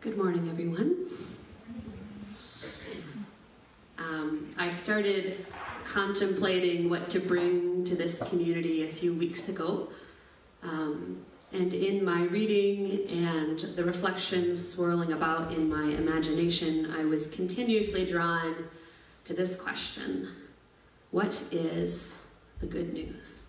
Good morning, everyone. Um, I started contemplating what to bring to this community a few weeks ago. Um, and in my reading and the reflections swirling about in my imagination, I was continuously drawn to this question What is the good news?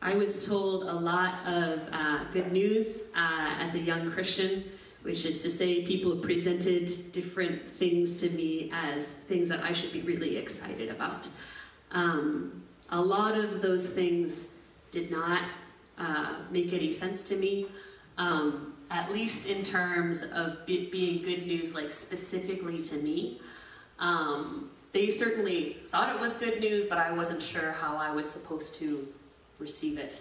I was told a lot of uh, good news uh, as a young Christian, which is to say, people presented different things to me as things that I should be really excited about. Um, a lot of those things did not uh, make any sense to me, um, at least in terms of be- being good news, like specifically to me. Um, they certainly thought it was good news, but I wasn't sure how I was supposed to receive it.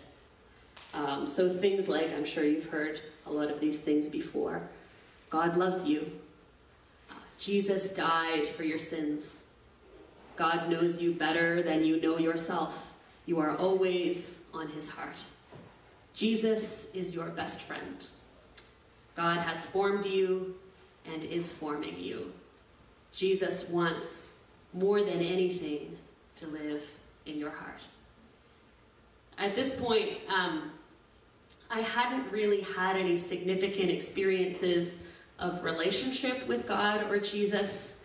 Um, so things like, I'm sure you've heard a lot of these things before. God loves you. Uh, Jesus died for your sins. God knows you better than you know yourself. You are always on his heart. Jesus is your best friend. God has formed you and is forming you. Jesus wants more than anything to live in your heart. At this point, um, I hadn't really had any significant experiences of relationship with God or Jesus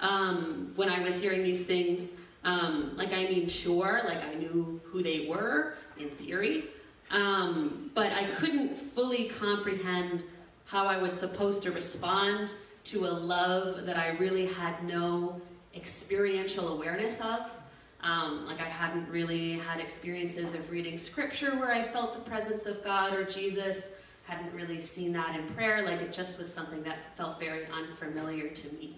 um, when I was hearing these things. Um, like, I mean, sure, like I knew who they were in theory, um, but I couldn't fully comprehend how I was supposed to respond to a love that I really had no experiential awareness of. Um, like I hadn't really had experiences of reading scripture where I felt the presence of God or Jesus. Hadn't really seen that in prayer. Like it just was something that felt very unfamiliar to me.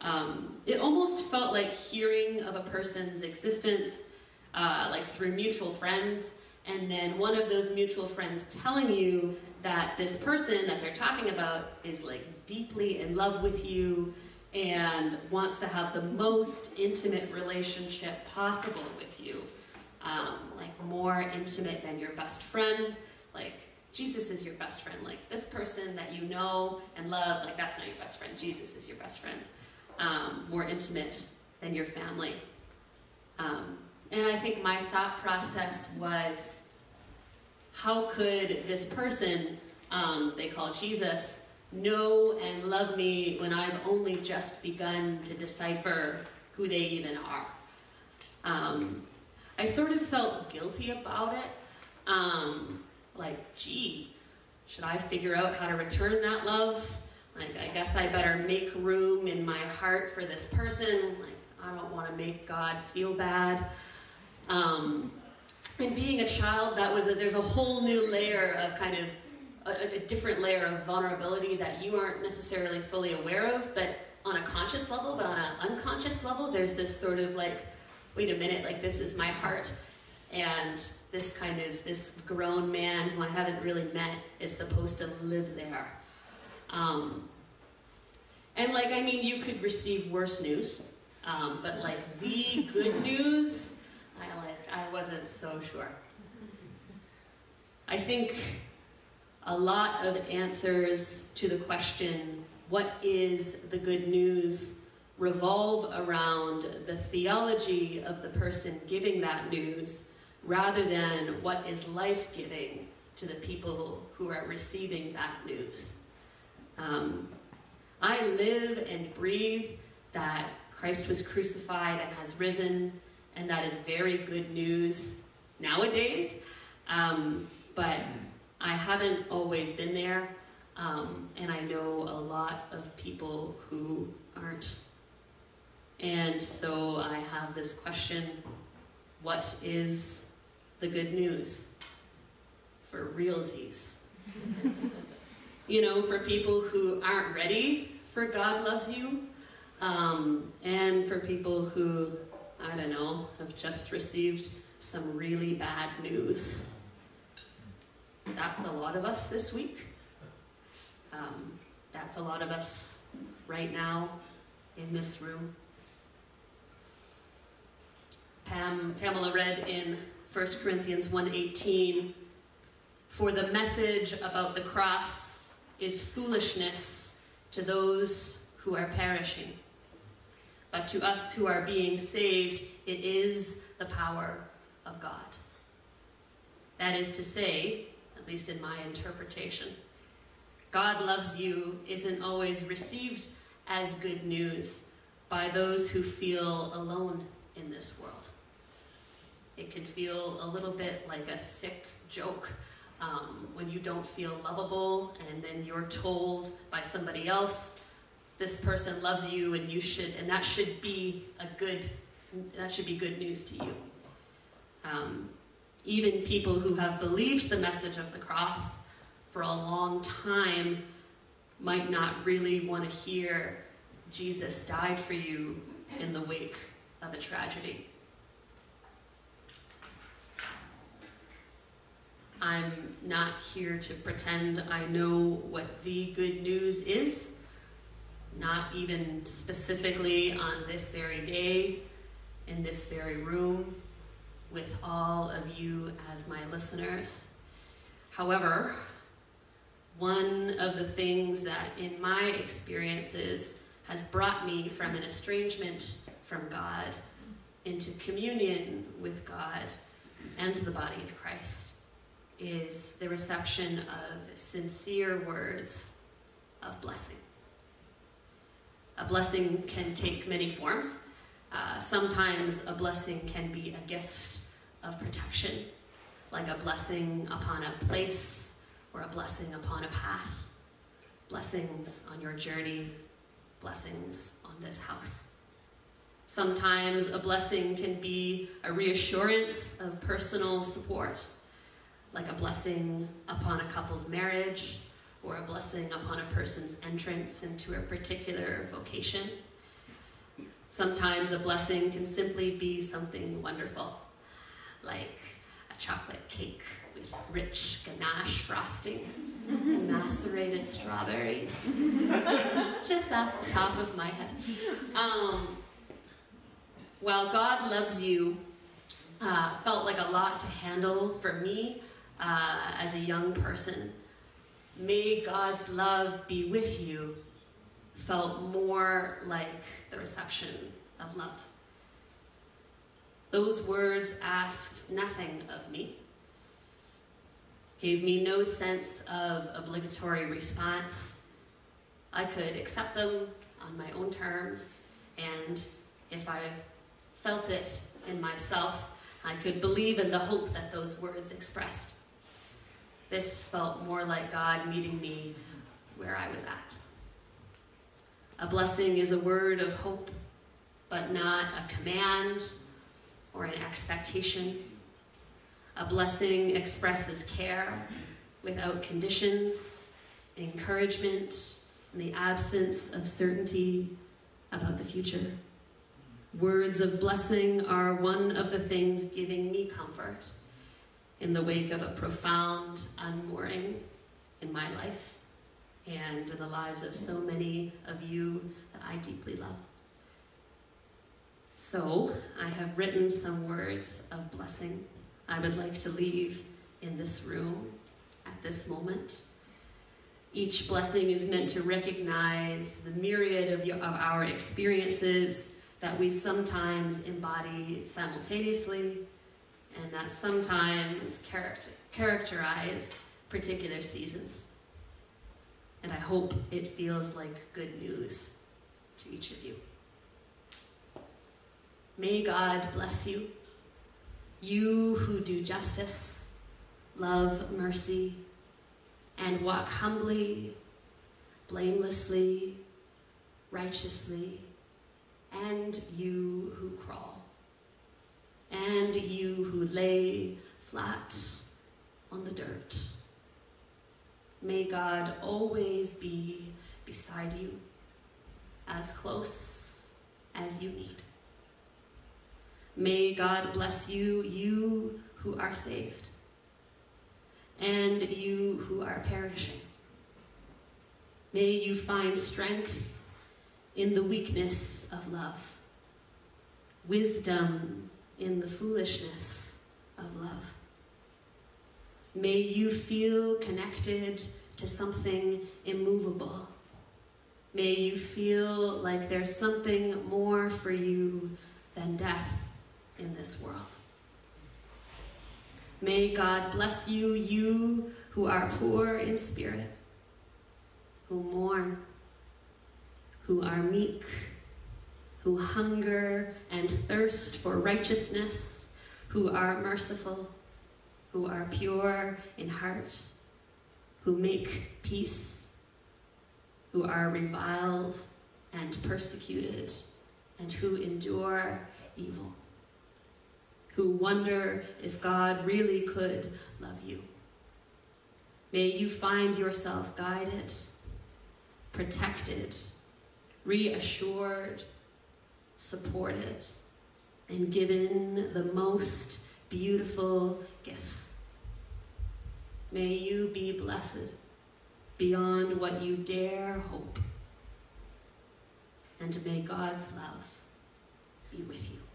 Um, it almost felt like hearing of a person's existence, uh, like through mutual friends, and then one of those mutual friends telling you that this person that they're talking about is like deeply in love with you and wants to have the most intimate relationship possible with you. Um, like more intimate than your best friend. Like Jesus is your best friend. Like this person that you know and love, like that's not your best friend. Jesus is your best friend. Um, more intimate than your family. Um, and I think my thought process was how could this person, um, they call Jesus, know and love me when I've only just begun to decipher who they even are. Um, I sort of felt guilty about it. Um, like, gee, should I figure out how to return that love? Like, I guess I better make room in my heart for this person. Like, I don't want to make God feel bad. Um, and being a child, that was a, there's a whole new layer of kind of a, a, different layer of vulnerability that you aren't necessarily fully aware of, but on a conscious level, but on an unconscious level, there's this sort of like, wait a minute, like this is my heart. And this kind of, this grown man who I haven't really met is supposed to live there. Um, and like, I mean, you could receive worse news, um, but like the good news, I like, I wasn't so sure. I think a lot of answers to the question, what is the good news, revolve around the theology of the person giving that news rather than what is life giving to the people who are receiving that news. Um, I live and breathe that Christ was crucified and has risen, and that is very good news nowadays. Um, but I haven't always been there, um, and I know a lot of people who aren't. And so I have this question what is the good news for realsies? you know, for people who aren't ready for God loves you, um, and for people who, I don't know, have just received some really bad news. That's a lot of us this week. Um, that's a lot of us right now in this room. Pam, Pamela read in 1 Corinthians 1.18, For the message about the cross is foolishness to those who are perishing. But to us who are being saved, it is the power of God. That is to say, at least in my interpretation, God loves you isn't always received as good news by those who feel alone in this world. It can feel a little bit like a sick joke um, when you don't feel lovable and then you're told by somebody else this person loves you and you should and that should be a good that should be good news to you um, even people who have believed the message of the cross for a long time might not really want to hear jesus died for you in the wake of a tragedy. I'm not here to pretend I know what the good news is, not even specifically on this very day, in this very room, with all of you as my listeners. However, one of the things that in my experiences has brought me from an estrangement from God into communion with God and the body of Christ is the reception of sincere words of blessing. A blessing can take many forms. Uh, sometimes a blessing can be a gift of protection, like a blessing upon a place or a blessing upon a path, blessings on your journey, blessings on this house. Sometimes a blessing can be a reassurance of personal support like a blessing upon a couple's marriage or a blessing upon a person's entrance into a particular vocation. Sometimes a blessing can simply be something wonderful, like a chocolate cake with rich ganache frosting and macerated strawberries, just off the top of my head. Um, while God loves you, uh, felt like a lot to handle for me uh, as a young person. May God's love be with you felt more like the reception of love. Those words asked nothing of me, gave me no sense of obligatory response. I could accept them on my own terms, and if I felt it in myself, I could believe in the hope that those words expressed. This felt more like God meeting me where I was at. A blessing is a word of hope, but not a command or an expectation. A blessing expresses care without conditions, encouragement, in the absence of certainty about the future. Words of blessing are one of the things giving me comfort in the wake of a profound unmooring in my life and the lives of so many of you that I deeply love. So, I have written some words of blessing I would like to leave in this room at this moment. Each blessing is meant to recognize the myriad of, of our experiences that we sometimes embody simultaneously and that sometimes character, characterize particular seasons. And I hope it feels like good news to each of you. May God bless you, you who do justice, love mercy, and walk humbly, blamelessly, righteously, and you who crawl and you who lay flat on the dirt. May God always be beside you, as close as you need. May God bless you, you who are saved, and you who are perishing. May you find strength in the weakness of love, wisdom in the foolishness of love. May you feel connected to something immovable. May you feel like there's something more for you than death in this world. May God bless you, you who are poor in spirit, who mourn, who are meek, who hunger and thirst for righteousness, who are merciful, who are pure in heart, who make peace, who are reviled and persecuted, and who endure evil, who wonder if God really could love you. May you find yourself guided, protected, reassured, supported, and given the most beautiful gifts. May you be blessed beyond what you dare hope. And may God's love be with you.